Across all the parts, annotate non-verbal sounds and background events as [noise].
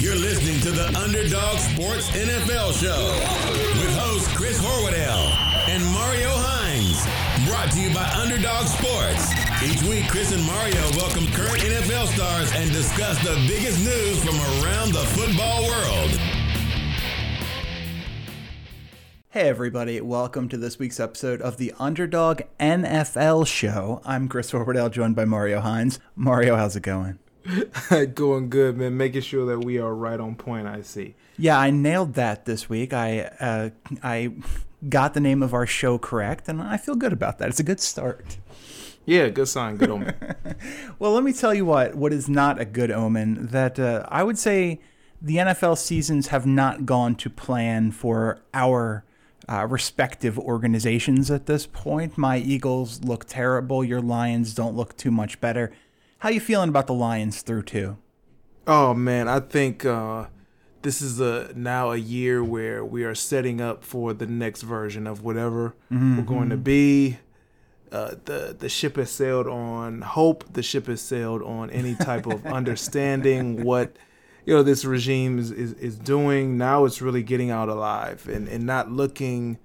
You're listening to the Underdog Sports NFL Show with host Chris Horwedel and Mario Hines. Brought to you by Underdog Sports. Each week, Chris and Mario welcome current NFL stars and discuss the biggest news from around the football world. Hey, everybody, welcome to this week's episode of the Underdog NFL Show. I'm Chris Horwedel, joined by Mario Hines. Mario, how's it going? [laughs] going good, man. Making sure that we are right on point. I see. Yeah, I nailed that this week. I uh, I got the name of our show correct, and I feel good about that. It's a good start. Yeah, good sign, good omen. [laughs] well, let me tell you what. What is not a good omen? That uh, I would say the NFL seasons have not gone to plan for our uh, respective organizations at this point. My Eagles look terrible. Your Lions don't look too much better. How you feeling about the Lions through two? Oh man, I think uh, this is a now a year where we are setting up for the next version of whatever mm-hmm. we're going to be. Uh, the the ship has sailed on hope. The ship has sailed on any type of [laughs] understanding what you know this regime is, is, is doing now it's really getting out alive and, and not looking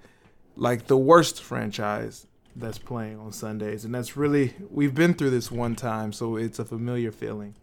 like the worst franchise that's playing on Sundays. And that's really we've been through this one time, so it's a familiar feeling.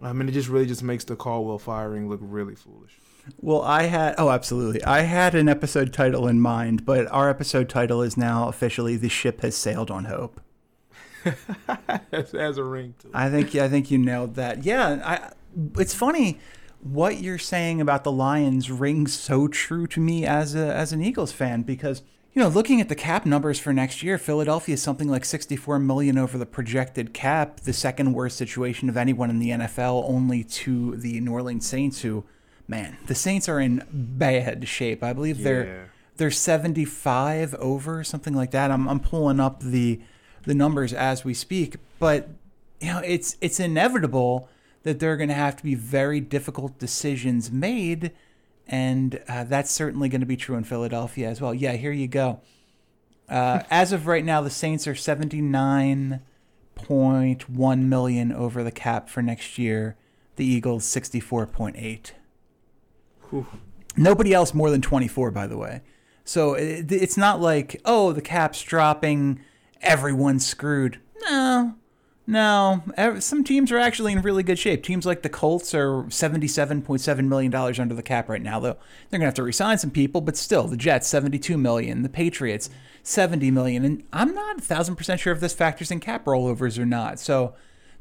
I mean it just really just makes the Caldwell firing look really foolish. Well, I had oh absolutely. I had an episode title in mind, but our episode title is now officially The Ship Has Sailed on Hope. [laughs] it has a ring to it. I think I think you nailed that. Yeah, I it's funny what you're saying about the Lions rings so true to me as a as an Eagles fan because you know looking at the cap numbers for next year, Philadelphia is something like 64 million over the projected cap, the second worst situation of anyone in the NFL, only to the New Orleans Saints, who, man, the Saints are in bad shape. I believe yeah. they're they're 75 over something like that. I'm I'm pulling up the the numbers as we speak, but you know it's it's inevitable that there are going to have to be very difficult decisions made. And uh, that's certainly going to be true in Philadelphia as well. Yeah, here you go. Uh, as of right now, the Saints are 79.1 million over the cap for next year. The Eagles 64.8. Nobody else more than 24, by the way. So it, it's not like, oh, the cap's dropping, everyone's screwed. No, no, some teams are actually in really good shape. Teams like the Colts are $77.7 million under the cap right now, though they're going to have to resign some people, but still, the Jets, 72 million, the Patriots, 70 million. And I'm not 1,000% sure if this factors in cap rollovers or not. So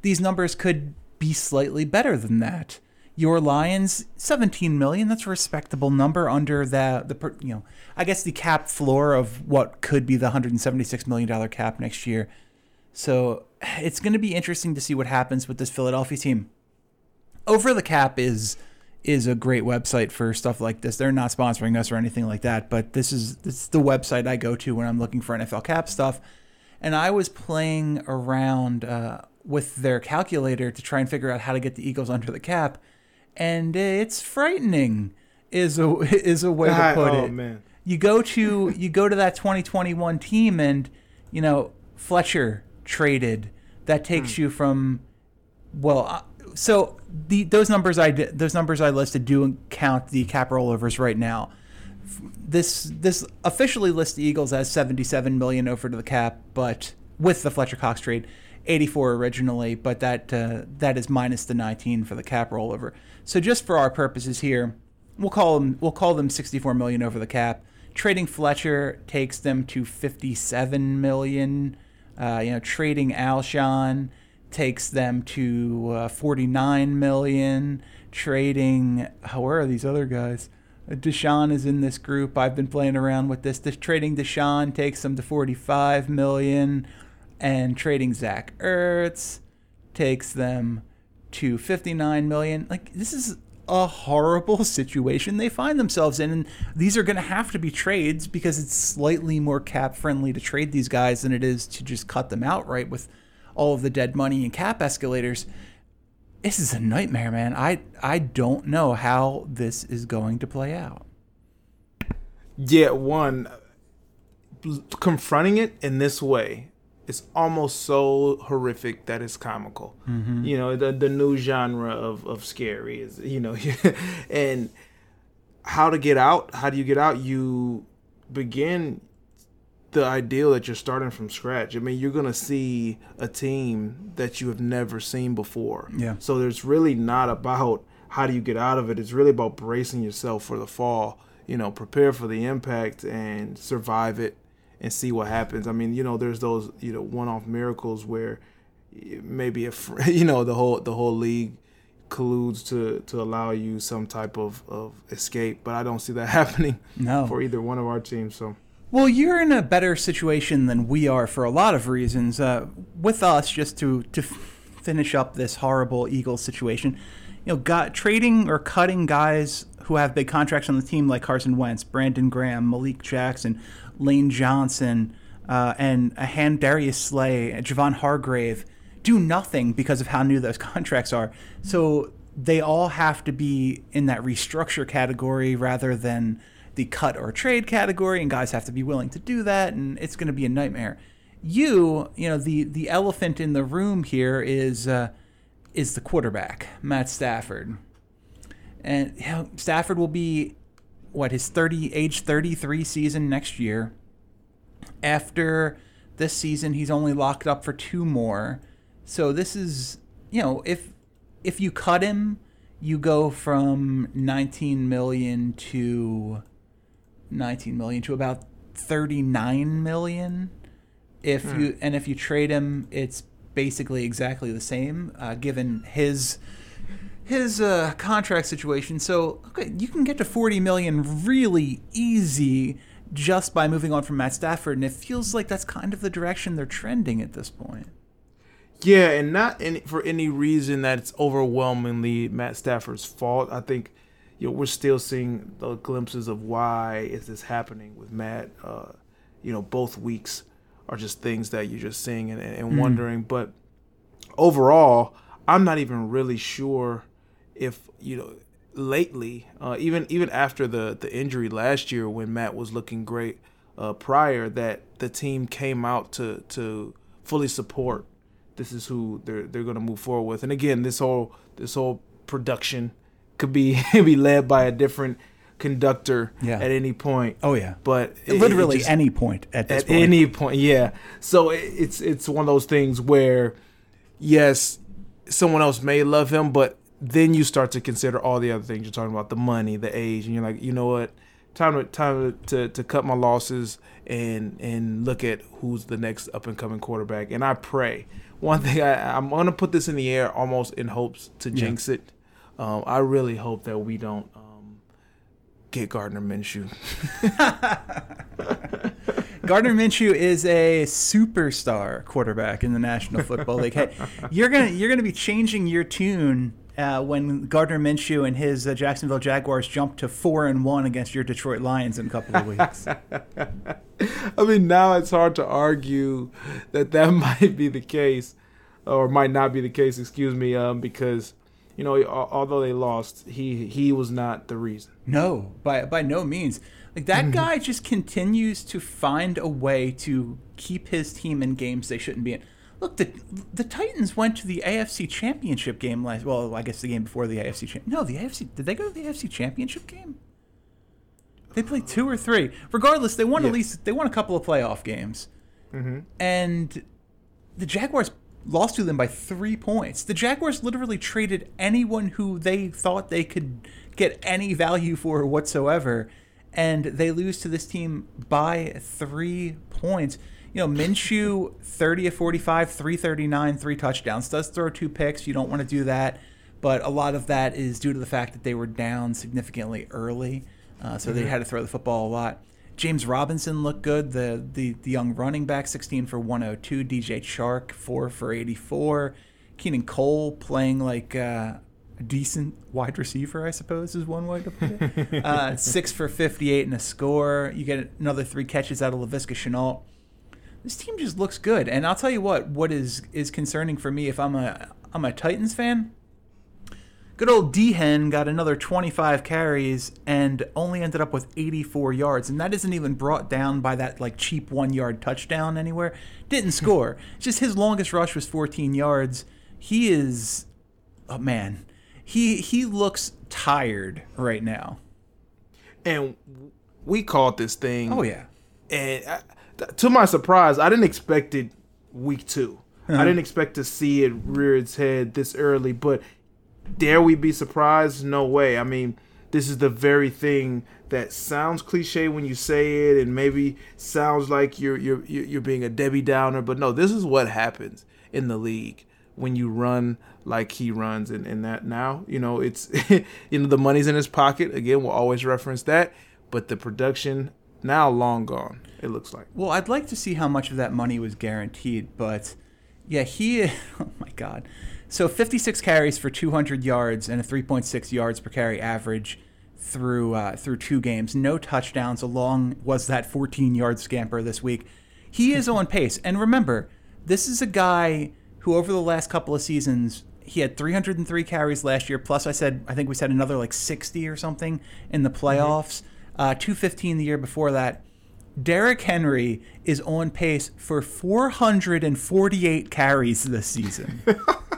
these numbers could be slightly better than that. Your Lions, 17 million. That's a respectable number under the the you know, I guess the cap floor of what could be the 176 million dollar cap next year. So [sighs] it's going to be interesting to see what happens with this Philadelphia team. Over the Cap is is a great website for stuff like this. They're not sponsoring us or anything like that, but this is this is the website I go to when I'm looking for NFL cap stuff. And I was playing around uh, with their calculator to try and figure out how to get the Eagles under the cap, and it's frightening. Is a [laughs] is a way to put oh, it. Man. You go to you go to that 2021 team, and you know Fletcher traded that takes hmm. you from well uh, so the those numbers I those numbers I listed do count the cap rollovers right now. This this officially lists the Eagles as 77 million over to the cap, but with the Fletcher Cox trade, 84 originally, but that uh, that is minus the 19 for the cap rollover. So just for our purposes here, we'll call them we'll call them 64 million over the cap. Trading Fletcher takes them to 57 million uh, you know, trading Alshon takes them to uh, 49 million. Trading, oh, where are these other guys? Uh, DeSean is in this group. I've been playing around with this. this trading DeSean takes them to 45 million, and trading Zach Ertz takes them to 59 million. Like this is a horrible [laughs] situation they find themselves in. And these are going to have to be trades because it's slightly more cap friendly to trade these guys than it is to just cut them outright with all of the dead money and cap escalators. This is a nightmare, man. I I don't know how this is going to play out. Yeah, one confronting it in this way it's almost so horrific that it's comical. Mm-hmm. You know, the the new genre of of scary is you know, [laughs] and how to get out? How do you get out? You begin the ideal that you're starting from scratch. I mean, you're going to see a team that you have never seen before. Yeah. So there's really not about how do you get out of it. It's really about bracing yourself for the fall. You know, prepare for the impact and survive it and see what happens. I mean, you know, there's those you know one-off miracles where maybe if [laughs] you know the whole the whole league colludes to to allow you some type of of escape, but I don't see that [laughs] happening No. for either one of our teams. So. Well, you're in a better situation than we are for a lot of reasons. Uh, with us, just to to f- finish up this horrible Eagles situation, you know, got trading or cutting guys who have big contracts on the team like Carson Wentz, Brandon Graham, Malik Jackson, Lane Johnson, uh, and a hand Darius Slay, Javon Hargrave, do nothing because of how new those [laughs] contracts are. So they all have to be in that restructure category rather than the cut or trade category, and guys have to be willing to do that, and it's going to be a nightmare. You, you know, the the elephant in the room here is uh, is the quarterback, Matt Stafford, and you know, Stafford will be what his thirty age thirty three season next year. After this season, he's only locked up for two more. So this is, you know, if if you cut him, you go from 19 million to 19 million to about 39 million. If you and if you trade him, it's basically exactly the same, uh, given his his uh, contract situation. So okay, you can get to 40 million really easy just by moving on from Matt Stafford, and it feels like that's kind of the direction they're trending at this point. Yeah, and not any, for any reason that it's overwhelmingly Matt Stafford's fault. I think you know we're still seeing the glimpses of why is this happening with Matt. Uh, you know, both weeks are just things that you're just seeing and, and wondering. But overall, I'm not even really sure if you know lately, uh, even even after the the injury last year when Matt was looking great uh, prior, that the team came out to to fully support this is who they're they're going to move forward with. And again, this whole this whole production could be [laughs] be led by a different conductor Yeah. at any point. Oh yeah, But it- it literally just- any point at this at point. any point, yeah. So it, it's it's one of those things where, yes, someone else may love him, but then you start to consider all the other things you're talking about, the money, the age, and you're like, you know what, time to time to to cut my losses and and look at who's the next up and coming quarterback. And I pray one thing I I'm gonna put this in the air almost in hopes to jinx it. Um, I really hope that we don't. Um, Get Gardner Minshew. [laughs] Gardner Minshew is a superstar quarterback in the National Football League. Hey, you're gonna you're gonna be changing your tune uh, when Gardner Minshew and his uh, Jacksonville Jaguars jumped to four and one against your Detroit Lions in a couple of weeks. [laughs] I mean, now it's hard to argue that that [laughs] might be the case, or might not be the case. Excuse me, um, because you know, although they lost, he he was not the reason. No, by by no means. Like that guy just continues to find a way to keep his team in games they shouldn't be in. Look, the the Titans went to the AFC Championship game last. Well, I guess the game before the AFC. Champ- no, the AFC. Did they go to the AFC Championship game? They played two or three. Regardless, they won Yeah. at least. They won a couple of playoff games, mm-hmm. and the Jaguars lost to them by three points. The Jaguars literally traded anyone who they thought they could get any value for whatsoever, and they lose to this team by three points. You know, Minshew, 30 of 45, 339, three touchdowns. Does throw two picks. You don't want to do that. But a lot of that is due to the fact that they were down significantly early. Uh, so they had to throw the football a lot. James Robinson looked good. The, the the young running back, 16 for 102. DJ Chark, 4 for 84. Keelan Cole playing like uh, a decent wide receiver, I suppose, is one way to put it. [laughs] uh, 6 for 58 and a score. You get another three catches out of Laviska Shenault. This team just looks good. And I'll tell you what, what is is concerning for me if I'm a I'm a Titans fan Good old Dehen got another 25 carries and only ended up with 84 yards, and that isn't even brought down by that like cheap one yard touchdown anywhere. Didn't [laughs] score. Just his longest rush was 14 yards. He is, oh man, he he looks tired right now. And we called this thing. Oh yeah. And I, to my surprise, I didn't expect it week 2 I Uh-huh. didn't expect to see it rear its head this early, but dare we be surprised? No way. I mean, this is the very thing that sounds cliche when you say it, and maybe sounds like you're you're you're being a Debbie Downer, but no, this is what happens in the league when you run like he runs, and, and that now you know it's [laughs] you know the money's in his pocket. Again, we'll always reference that, but the production now long gone. It looks like. Well, I'd like to see how much of that money was guaranteed, but yeah, he. [laughs] Oh my God. So 56 carries for 200 yards and a 3.6 yards per carry average through uh, through two games. No touchdowns. Along was that 14 yard scamper this week. He is on [laughs] pace. And remember, this is a guy who over the last couple of seasons he had 303 carries last year. Plus, I said I think we said another like 60 or something in the playoffs. Uh, 215 the year before that. Derrick Henry is on pace for 448 carries this season.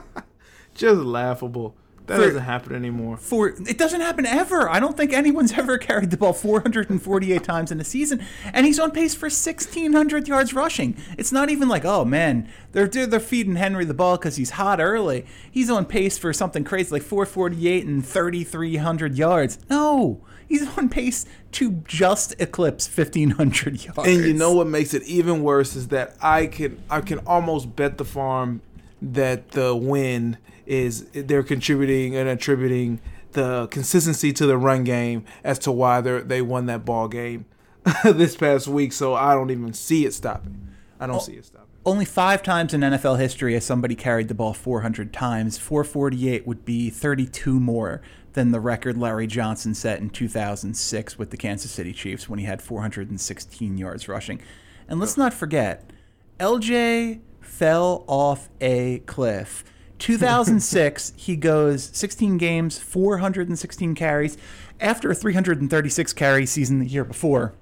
[laughs] Just laughable. That For- doesn't happen anymore. For it doesn't happen ever. I don't think anyone's [laughs] ever carried the ball 448 times in a season, and he's on pace for 1,600 yards rushing. It's not even like, oh man, they're they're, they're feeding Henry the ball because he's hot early. He's on pace for something crazy like 448 and 3,300 yards. No, he's on pace to just eclipse 1,500 [laughs] yards. And you know what makes it even worse is that I can I can almost bet the farm that the win is they're contributing and attributing the consistency to the run game as to why they they won that ball game [laughs] this past week. So I don't even see it stopping. I don't oh, see it stopping. Only five times in NFL history has somebody carried the ball 400 times. 448 would be 32 more than the record Larry Johnson set in 2006 with the Kansas City Chiefs when he had 416 yards rushing. And let's not forget, LJ fell off a cliff. 2006, [laughs] he goes 16 games, 416 carries, after a 336 carry season the year before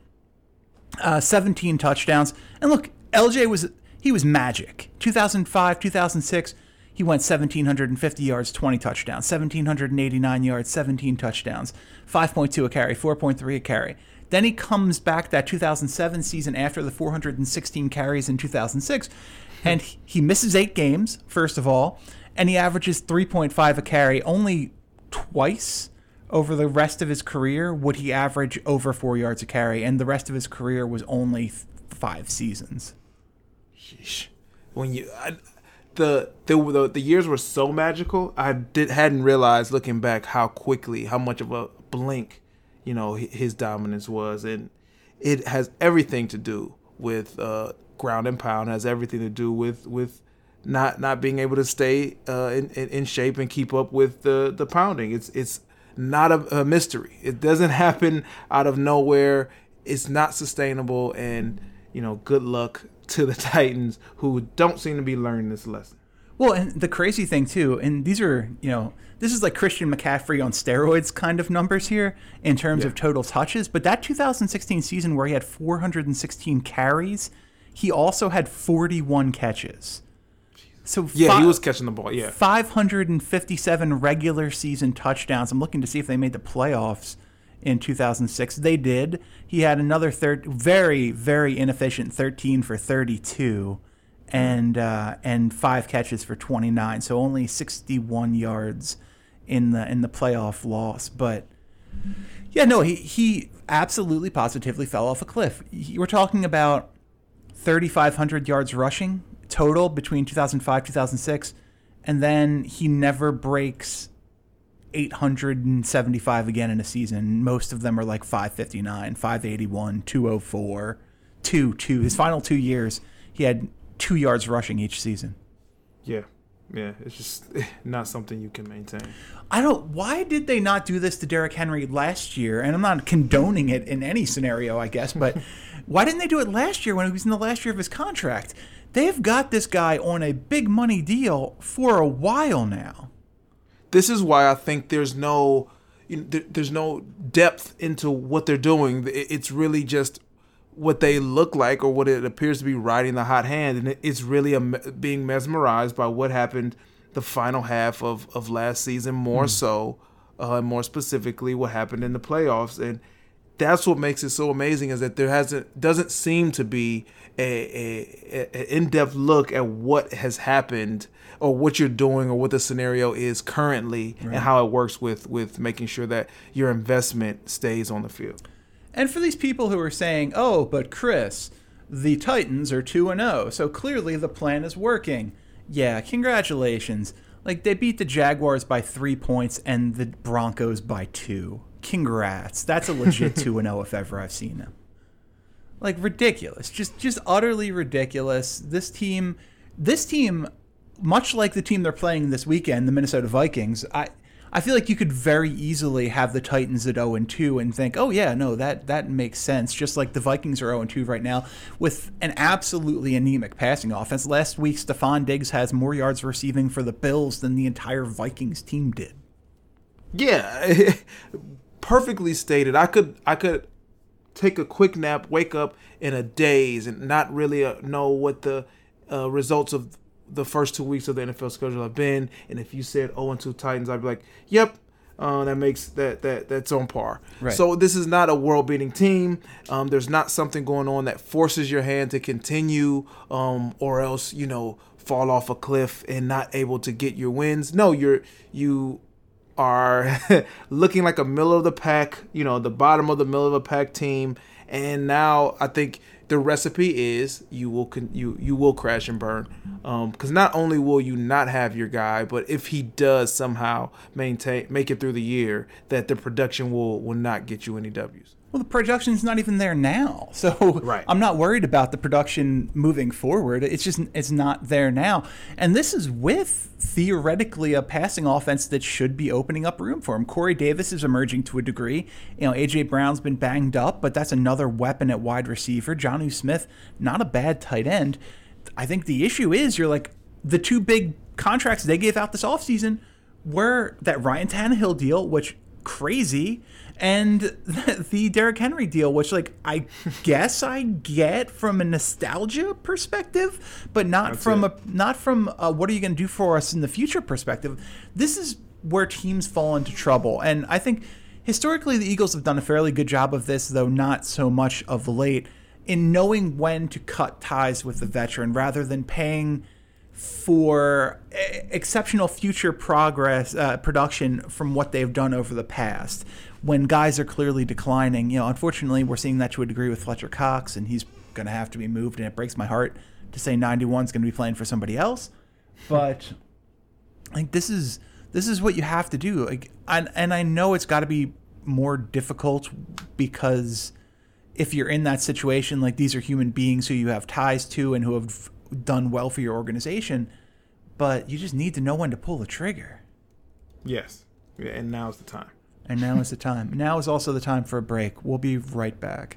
uh, 17 touchdowns. And look, LJ was he was magic. 2005, 2006, he went 1750 yards, 20 touchdowns. 1789 yards, 17 touchdowns. 5.2 a carry, 4.3 a carry. Then he comes back that 2007 season after the 416 carries in 2006, and he- misses eight games first of all, and he averages 3.5 a carry. Only twice over the rest of his career would he average over four yards a carry, and the rest of his career was only th- five seasons. When you I, the, the the the years were so magical, I did hadn't realized looking back how quickly, how much of a blink, you know, his dominance was, and it has everything to do with uh, ground and pound. Has everything to do with with not not being able to stay uh, in, in shape and keep up with the the pounding. It's it's not a, a mystery. It doesn't [laughs] happen out of nowhere. It's not sustainable, and you know, good luck to the [laughs] Titans who don't seem to be learning this lesson. Well, and the crazy thing too, and these are you know this is like Christian McCaffrey on steroids kind of numbers here in terms Yeah. of total touches. But that 2016 season where he had 416 carries, he also had 41 catches. So Yeah, he was catching the ball. Yeah, 557 regular season touchdowns. I'm looking to see if they made the playoffs in 2006. They did. He had another third, very, very inefficient 13 for 32, and uh, and five catches for 29. So only 61 yards in the in the playoff loss. But yeah, no, he he absolutely positively fell off a cliff. You were talking about 3,500 yards rushing total between 2005 2006, and then he never breaks 875 again in a season. Most of them are like 559, 581, 204, 2 2. His final two years, he had two yards rushing each season. yeah, yeah. It's just [laughs] not something you can maintain. I don't. Why did they not do this to Derrick Henry last year? And I'm not condoning it in any scenario, I guess, but [laughs] why didn't they do it last year when he was in the last year of his contract? They've got this guy on a big money deal for a while now. this is why I think there's no you know, there, there's no depth into what they're doing. It's really just what they look like or what it appears to be riding the hot hand, and it's really a, being mesmerized by what happened the final half of of last season, more mm. so, uh, more specifically, what happened in the playoffs, and that's what makes it so amazing is that there hasn't doesn't seem to be a, a, a in-depth look at what has happened or what you're doing or what the scenario is currently right. and how it works with with making sure that your investment stays on the field. And for these people who are saying, "Oh, but Chris, the Titans are 2 and 0, so clearly the plan is working." Yeah, congratulations. Like they beat the Jaguars by 3 points and the Broncos by 2. Congrats. That's a legit [laughs] 2 and 0 if ever I've seen them. Like ridiculous. Just just utterly ridiculous. This team this team much like the team they're playing this weekend, the Minnesota Vikings, I I feel like you could very easily have the Titans at 0 and 2 and think, "Oh yeah, no, that that makes sense." Just like the Vikings are 0 and 2 right now with an absolutely anemic passing offense. Last week Stefon Diggs has more yards receiving for the Bills than the entire Vikings team did. Yeah, [laughs] perfectly stated. I could I could take a quick nap, wake up in a daze and not really uh, know what the uh, results of the first two weeks of the NFL schedule have been. And if you said 0 2 Titans, I'd be like, yep. Uh, that makes that that that's on par. Right. So this is not a world beating team. Um, there's not something going on that forces your hand to continue, um, or else you know fall off a cliff and not able to get your wins. No, you're you are [laughs] looking like a middle of the pack, you know, the bottom of the middle of the pack team. And now I think the recipe is you will con- you you will crash and burn. Because um, not only will you not have your guy but if he does somehow maintain make it through the year that the production will will not get you any w's well, the production's not even there now, [laughs] so right. I'm not worried about the production moving forward. It's just it's not there now, and this is with theoretically a passing offense that should be opening up room for him. Corey Davis is emerging to a degree. You know, AJ Brown's been banged up, but that's another weapon at wide receiver. Jonnu Smith, not a bad tight end. I think the issue is you're like the two big contracts they gave out this offseason were that Ryan Tannehill deal, which crazy and [laughs] the Derrick Henry deal, which like I guess I get from a nostalgia perspective, but not That's from it. a not from a, what are you going to do for us in the future perspective. This is where teams fall into trouble, and I think historically the Eagles have done a fairly good job of this, though not so much of late, in knowing when to cut ties with the veteran rather than paying for exceptional future progress uh, production from what they've done over the past when guys are clearly declining. You know, unfortunately, we're seeing that to a degree with Fletcher Cox, and he's going to have to be moved. And it breaks my heart to say 91 is going to be playing for somebody else. But [laughs] like this is this is what you have to do. Like, and and I know it's got to be more difficult because if you're in that situation, like these are human beings who you have ties to and who have done well for your organization, but you just need to know when to pull the trigger. Yes. And now's the time. And now is the time. Now is also the time for a break. We'll be right back.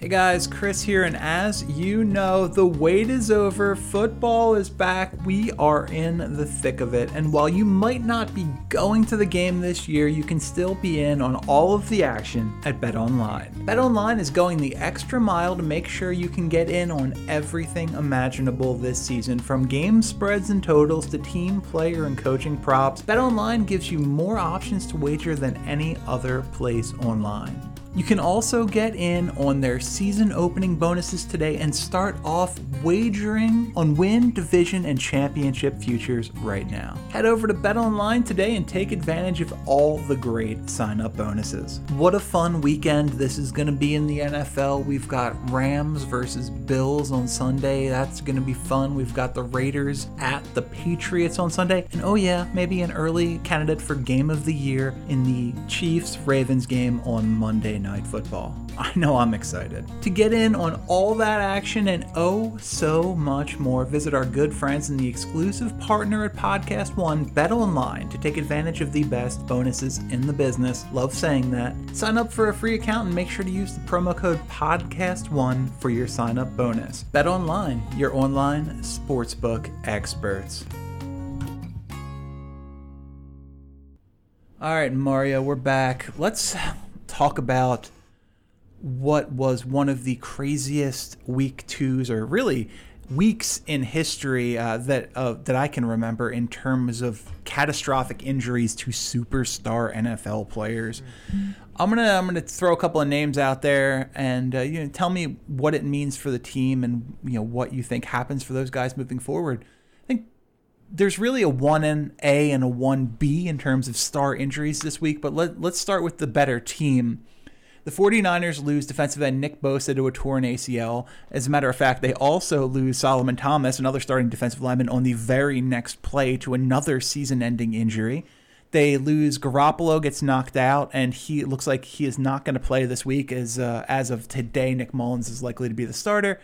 Hey guys, Chris here, and as you know, the wait is over. Football is back. We are in the thick of it. And while you might not be going to the game this year, you can still be in on all of the action at BetOnline. BetOnline is going the extra mile to make sure you can get in on everything imaginable this season, from game spreads and totals to team, player, and coaching props. BetOnline gives you more options to wager than any other place online. You can also get in on their season opening bonuses today and start off wagering on win, division, and championship futures right now. Head over to BetOnline today and take advantage of all the great sign up bonuses. What a fun weekend this is going to be in the NFL. We've got Rams versus Bills on Sunday. That's going to be fun. We've got the Raiders at the Patriots on Sunday. And oh, yeah, maybe an early candidate for game of the year in the Chiefs Ravens game on Monday Night Football. [laughs] I know I'm excited. To get in on all that action and oh so much more, visit our good friends and the exclusive partner at Podcast One, Bet Online, to take advantage of the best bonuses in the business. Love saying that. Sign up for a free account and make sure to use the promo code Podcast1 for your sign up bonus. Bet Online, your online sportsbook experts. All right, Mario, we're back. Let's talk about what was one of the craziest week twos, or really weeks in history uh, that uh, that I can remember in terms of catastrophic injuries to superstar NFL players. I'm gonna I'm gonna throw a couple of names out there and uh, you know tell me what it means for the team and you know what you think happens for those guys moving forward. I think there's really a 1A and a 1B in terms of star injuries this week, but let, let's start with the better team. The 49ers lose defensive end Nick Bosa to a torn ACL. As a matter of fact, they also lose Solomon Thomas, another starting defensive lineman, on the very next play to another season ending injury. They lose Garoppolo gets knocked out, and he looks like he is not going to play this week. As uh, as of today, Nick Mullens is likely to be the starter.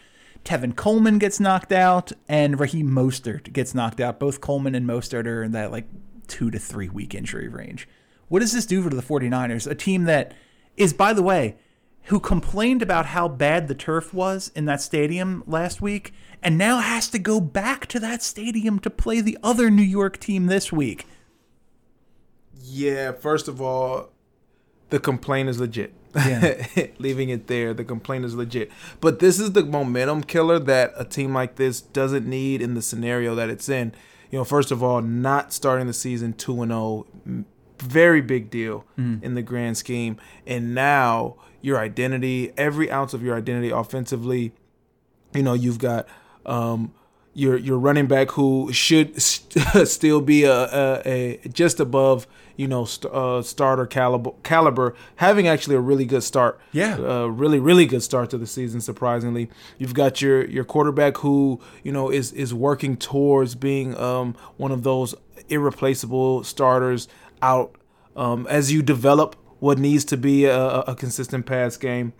Tevin Coleman gets knocked out, and Raheem Mostert gets knocked out. Both Coleman and Mostert are in that like two to three week injury range. What does this do for the 49ers? A team that is, by the way, who complained about how bad the turf was in that stadium last week, and now has to go back to that stadium to play the other New York team this week. Yeah, first of all, the complaint is legit. Yeah. [laughs] Leaving it there, the complaint is legit. But this is the momentum killer that a team like this doesn't need in the scenario that it's in. You know, first of all, not starting the season 2 and 0, very big deal mm. in the grand scheme. And now your identity, every ounce of your identity offensively, you know, you've got um, your your running back who should st- [laughs] still be a, a, a, just above you know st- uh, starter caliber caliber having actually a really good start. Yeah. Uh, really really good start to the season surprisingly. You've got your your quarterback who you know is is working towards being um, one of those irreplaceable starters out. Um, as you develop what needs to be a, a consistent pass game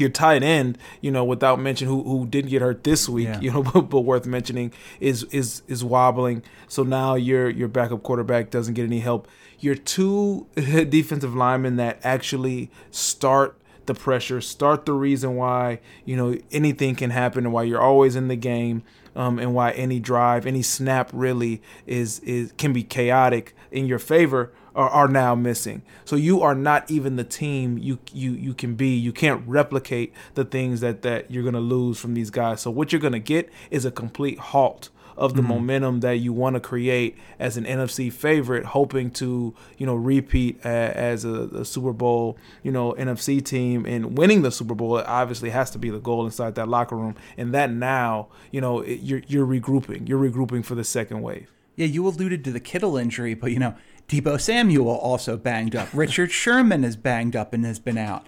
your tight end, you know, without mentioning who who didn't get hurt this week, yeah. [laughs] you know, but, but, worth mentioning is is is wobbling. So now your your backup quarterback doesn't get any help. Your two [laughs] defensive linemen that actually start the pressure, start the reason why you know anything can happen and why you're always in the game. Um, and why any drive, any snap really is is can be chaotic in your favor are, are now missing. So you are not even the team you you you can be. You can't replicate the things that that you're gonna lose from these guys. So what you're gonna get is a complete halt of the mm-hmm. momentum that you want to create as an NFC favorite, hoping to you know repeat as a, a, Super Bowl you know NFC team and winning the Super Bowl. obviously has to be the goal inside that locker room, and that now you know you're you're regrouping. You're regrouping for the second wave. Yeah, you alluded to the Kittle injury, but you know Deebo Samuel also banged up. Richard Sherman is banged up and has been out.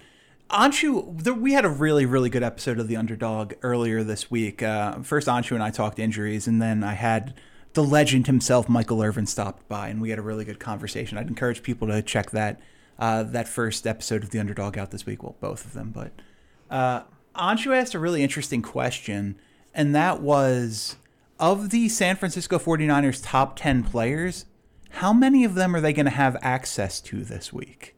Anshu, we had a really, really good episode of The Underdog earlier this week. Uh, first, Anshu and I talked injuries, and then I had the legend himself, Michael Irvin, stopped by, and we had a really good conversation. I'd encourage people to check that uh, that first episode of The Underdog out this week. Well, both of them, but uh, Anshu asked a really interesting question, and that was of the San Francisco 49ers top 10 players, how many of them are they going to have access to this week?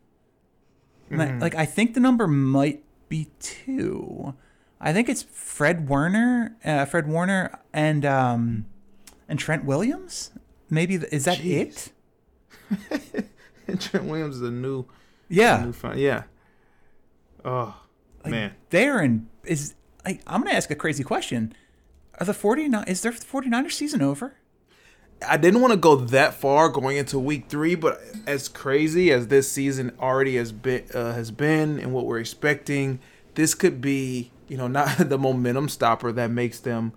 Mm-hmm. I, like, I think the number might be two. I think it's Fred Warner, uh, Fred Warner, and um, and Trent Williams. Maybe the, is that Jeez. it? [laughs] Trent Williams is a new, yeah, a new fun, yeah. Oh like, man, they're in. Is like, I'm going to ask a crazy question. Are the 49 is their 49er season over? I didn't want to go that far going into week three, but as crazy as this season already has been, uh, has been, and what we're expecting, this could be, you know, [laughs] not the momentum stopper that makes them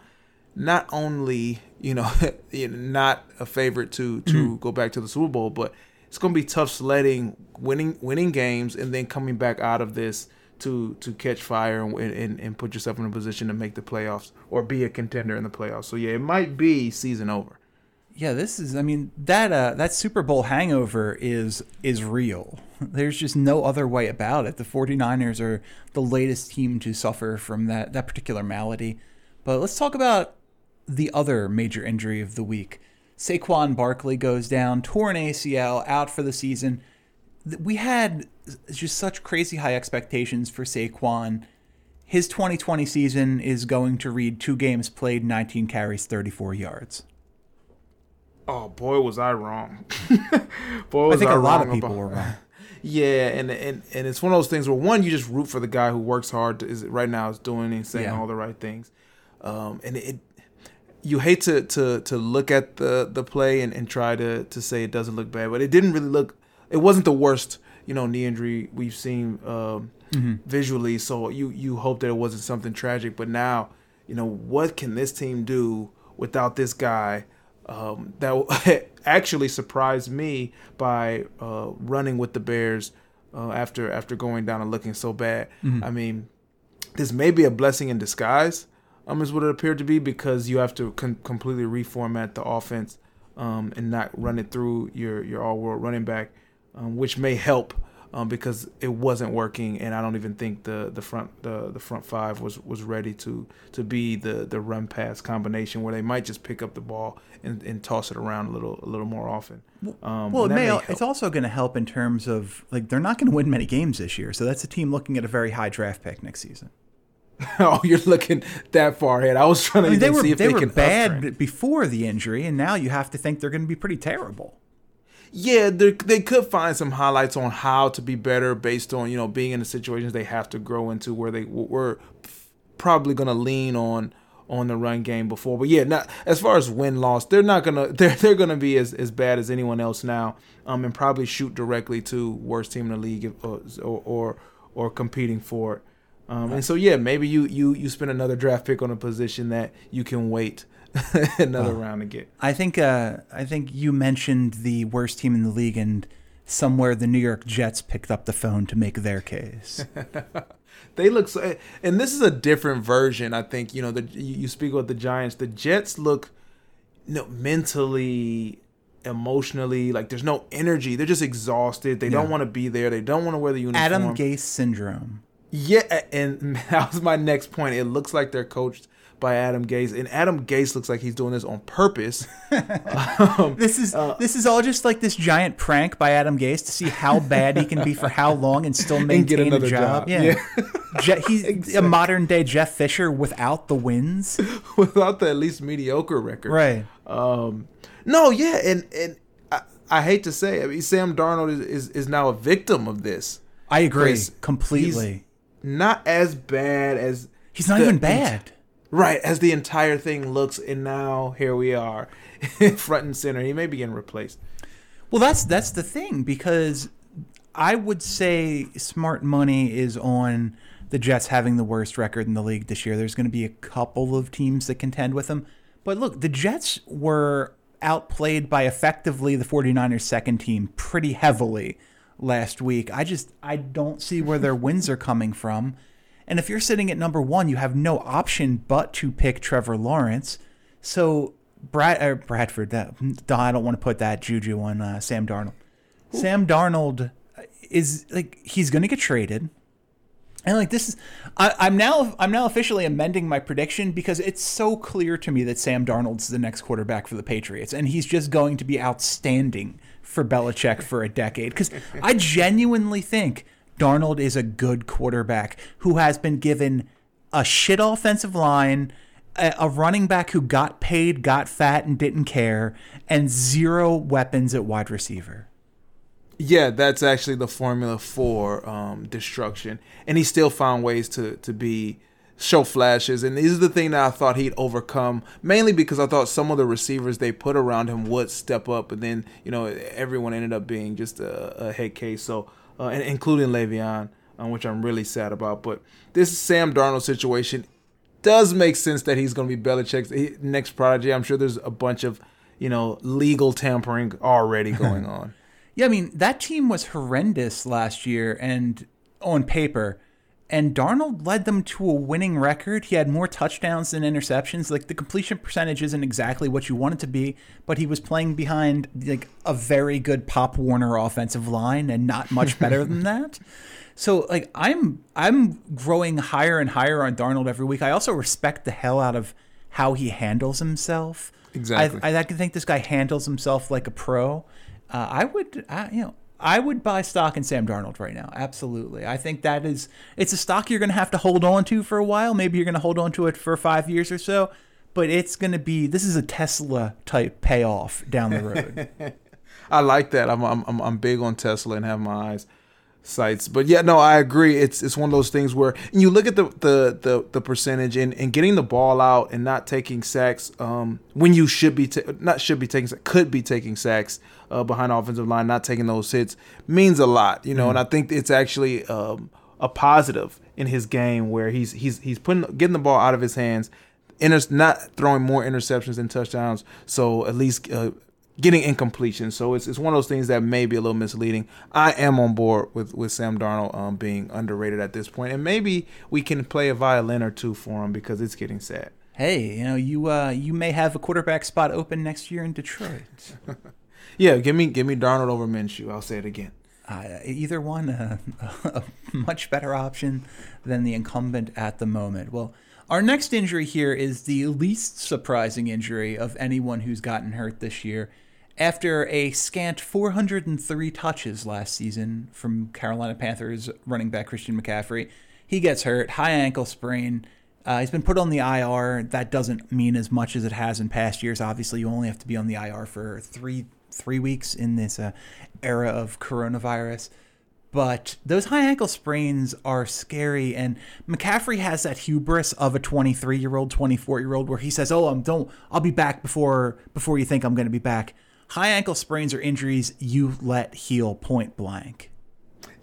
not only, [laughs] you know, not a favorite to to mm-hmm. go back to the Super Bowl, but it's going to be tough sledding, winning winning games, and then coming back out of this to to catch fire and, and and put yourself in a position to make the playoffs or be a contender in the playoffs. So yeah, it might be season over yeah, this is I mean that uh, that Super Bowl hangover is is real. There's just no other way about it. The 49ers are the latest team to suffer from that that particular malady. But let's talk about the other major injury of the week. Saquon Barkley goes down, torn ACL, out for the season. We had just such crazy high expectations for Saquon. His 2020 season is going to read two games played, 19 carries, 34 yards. Oh boy, was I wrong. [laughs] boy, I think a lot of people about- were wrong. [laughs] Yeah, and and and it's one of those things where one you just root for the guy who works hard is right now is doing and saying Yeah. all the right things, um, and it you hate to to to look at the the play and, and try to to say it doesn't look bad, but it didn't really look. It wasn't the worst you know knee injury we've seen um, visually. So you you hope that it wasn't something tragic, but now you know what can this team do without this guy? Um, that [laughs] actually surprised me by uh, running with the Bears uh, after after going down and looking so bad. I mean, this may be a blessing in disguise, um, is what it appeared to be because you have to con- completely reformat the offense um, and not run it through your your all world running back, um, which may help. Um, because it wasn't working, and I don't even think the, the front the, the front five was, was ready to to be the, the run pass combination where they might just pick up the ball and, and toss it around a little a little more often. Um, Well, it that may, it's also going to help in terms of like they're not going to win many games this year, so that's a team looking at a very high draft pick next season. [laughs] oh, you're looking that far ahead. I was trying to I mean, they were see if they, they, were bad upgrade. before the injury, and now you have to think they're going to be pretty terrible. Yeah, they could find some highlights on how to be better based on you know being in the situations they have to grow into where they were probably going to lean on on the run game before. But yeah, not as far as win loss, they're not gonna [laughs] they're they're gonna be as, as bad as anyone else now, um, and probably shoot directly to worst team in the league or, or or or competing for it. Um, and so yeah, maybe you you you spend another draft pick on a position that you can wait [laughs] another round to get. I think uh, I think you mentioned the worst team in the league, and somewhere the New York Jets picked up the phone to make their case. [laughs] They look so, and this is a different version. I think you know the you speak about the Giants. The Jets look, you know, mentally, emotionally like there's no energy. They're just exhausted. They don't want to be there. They don't want to wear the uniform. Adam Gase syndrome. Yeah, and [laughs] that was my next point. It looks like they're coached by Adam Gase, and Adam Gase looks like he's doing this on purpose. [laughs] um, This is Uh, this is all just like this giant prank by Adam Gase to see how bad he can be for how long and still [laughs] maintain get another a job. job. Yeah, Yeah. Je- he's [laughs] a modern day Jeff Fisher without the wins. without the at least mediocre record. Right. Um, no, yeah, and and I, I hate to say, it, I mean, Sam Darnold is, is is now a victim of this. I agree completely. Not as bad as He's, not the- even bad. Right as the entire thing looks, and now here we are, [laughs] front and center. He may be getting replaced. Well, that's that's the thing because I would say smart money is on the Jets having the worst record in the league this year. There's going to be a couple of teams that contend with them. But look, the Jets were outplayed by effectively the 49ers second team pretty heavily last week. I just I don't see where their wins are coming from. And if you're sitting at number 1, you have no option but to pick Trevor Lawrence. So Brad or Bradford, that I don't want to put that juju on uh, Sam Darnold. Sam Darnold is like he's going to get traded, and like this is I, I'm now I'm now officially amending my prediction because it's so clear to me that Sam Darnold's the next quarterback for the Patriots, and he's just going to be outstanding for Belichick for a decade. Because I genuinely think Darnold is a good quarterback who has been given a shit offensive line a a running back who got paid, got fat, and didn't care, and zero weapons at wide receiver. Yeah, that's actually the formula for um, destruction, and he still found ways to to be show flashes. And these are the thing that I thought he'd overcome, mainly because I thought some of the receivers they put around him would step up, and then you know everyone ended up being just a, a head case. So, uh, and including Le'Veon, um, which I'm really sad about. But this Sam Darnold situation does make sense that he's going to be Belichick's next prodigy. I'm sure there's a bunch of you know legal tampering already [laughs] going on. Yeah, I mean, that team was horrendous last year and on paper. And Darnold led them to a winning record. He had more touchdowns than interceptions. Like the completion percentage isn't exactly what you want it to be, but he was playing behind like a very good Pop Warner offensive line and not much [laughs] better than that. So like I'm I'm growing higher and higher on Darnold every week. I also respect the hell out of how he handles himself. Exactly. I, I think this guy handles himself like a pro. Uh, I would, I, you know, I would buy stock in Sam Darnold right now. Absolutely. I think that is it's a stock you're going to have to hold on to for a while. Maybe you're going to hold on to it for five years or so. but it's going to be this is a Tesla type payoff down the road. [laughs] I like that. I'm I'm I'm big on Tesla and have my eyes sights. But yeah, no, I agree. It's it's one of those things where you look at the the the, the percentage and, and getting the ball out and not taking sacks um, when you should be ta- not should be taking could be taking sacks uh, behind offensive line, not taking those hits means a lot, you know. Mm-hmm. And I think it's actually um, a positive in his game where he's he's he's putting getting the ball out of his hands. Inter- not throwing more interceptions than touchdowns, so at least uh, getting incompletion. So it's it's one of those things that may be a little misleading. I am on board with with Sam Darnold um, being underrated at this point, and maybe we can play a violin or two for him because it's getting sad. Hey, you know you uh, you may have a quarterback spot open next year in Detroit. [laughs] yeah, give me give me Darnold over Minshew. I'll say it again. Uh, either one, uh, [laughs] a much better option than the incumbent at the moment. Well. Our next injury here is the least surprising injury of anyone who's gotten hurt this year. After a scant 403 touches last season from Carolina Panthers running back Christian McCaffrey, he gets hurt, high ankle sprain. Uh, he's been put on the IR. That doesn't mean as much as it has in past years. Obviously, you only have to be on the IR for three three weeks in this uh, era of coronavirus. But those high ankle sprains are scary, and McCaffrey has that hubris of a 23 year old, 24 year old, where he says, "Oh, I'm don't, I'll be back before before you think I'm going to be back." High ankle sprains are injuries you let heal point blank.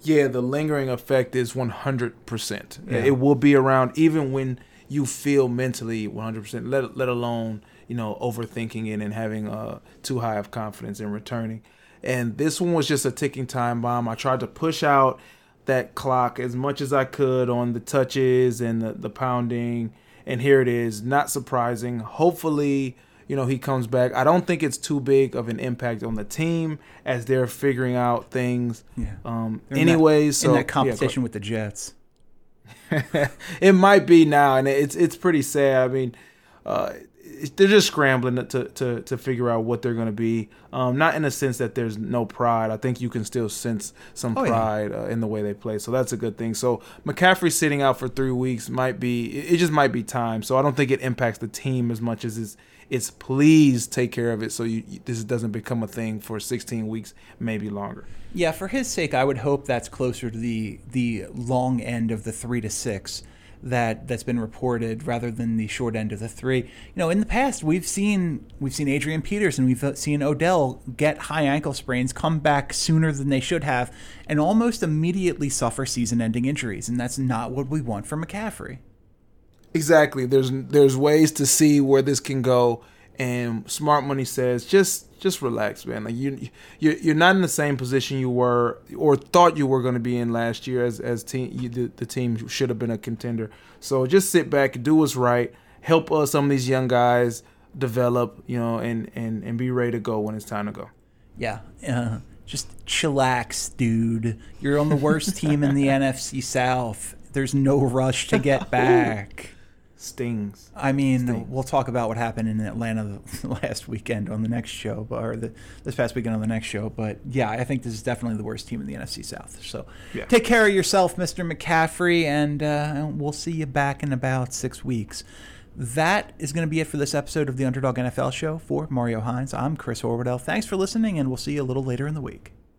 Yeah, the lingering effect is 100%. Yeah. It will be around even when you feel mentally 100%, let, let alone, you know, overthinking it and having uh, too high of confidence in returning. And this one was just a ticking time bomb. I tried to push out that clock as much as I could on the touches and the, the pounding. And here it is. Not surprising. Hopefully, you know, he comes back. I don't think it's too big of an impact on the team as they're figuring out things. Yeah. Um. Anyways, in that competition yeah, with the Jets. [laughs] it might be now, and it's it's pretty sad. I mean, uh, they're just scrambling to to to figure out what they're going to be. Um, not in a sense that there's no pride. I think you can still sense some oh, pride yeah. uh, in the way they play. So that's a good thing. So McCaffrey sitting out for three weeks might be it just might be time. So I don't think it impacts the team as much as it's it's please take care of it so you, this doesn't become a thing for 16 weeks, maybe longer. Yeah, for his sake, I would hope that's closer to the the long end of the three to six that that's been reported rather than the short end of the three. You know, in the past we've seen we've seen Adrian Peterson, and we've uh, seen Odell get high ankle sprains, come back sooner than they should have, and almost immediately suffer season-ending injuries, and that's not what we want for McCaffrey. Exactly. There's there's ways to see where this can go, and smart money says just just relax, man. Like you you're, you're not in the same position you were or thought you were going to be in last year as as team you, the, the team should have been a contender. So just sit back, do what's right, help us some of these young guys develop, you know, and and and be ready to go when it's time to go. Yeah. Uh, just chillax, dude. You're on the worst team in the [laughs] NFC South. There's no rush to get back stings. I mean, stings. we'll talk about what happened in Atlanta [laughs] last weekend on the next show, or the, this past weekend on the next show. But yeah, I think this is definitely the worst team in the NFC South. So yeah. take care of yourself, Mr. McCaffrey, and uh, we'll see you back in about six weeks. That is going to be it for this episode of the Underdog NFL Show. For Mario Hines, I'm Chris Horwedel. Thanks for listening, and we'll see you a little later in the week.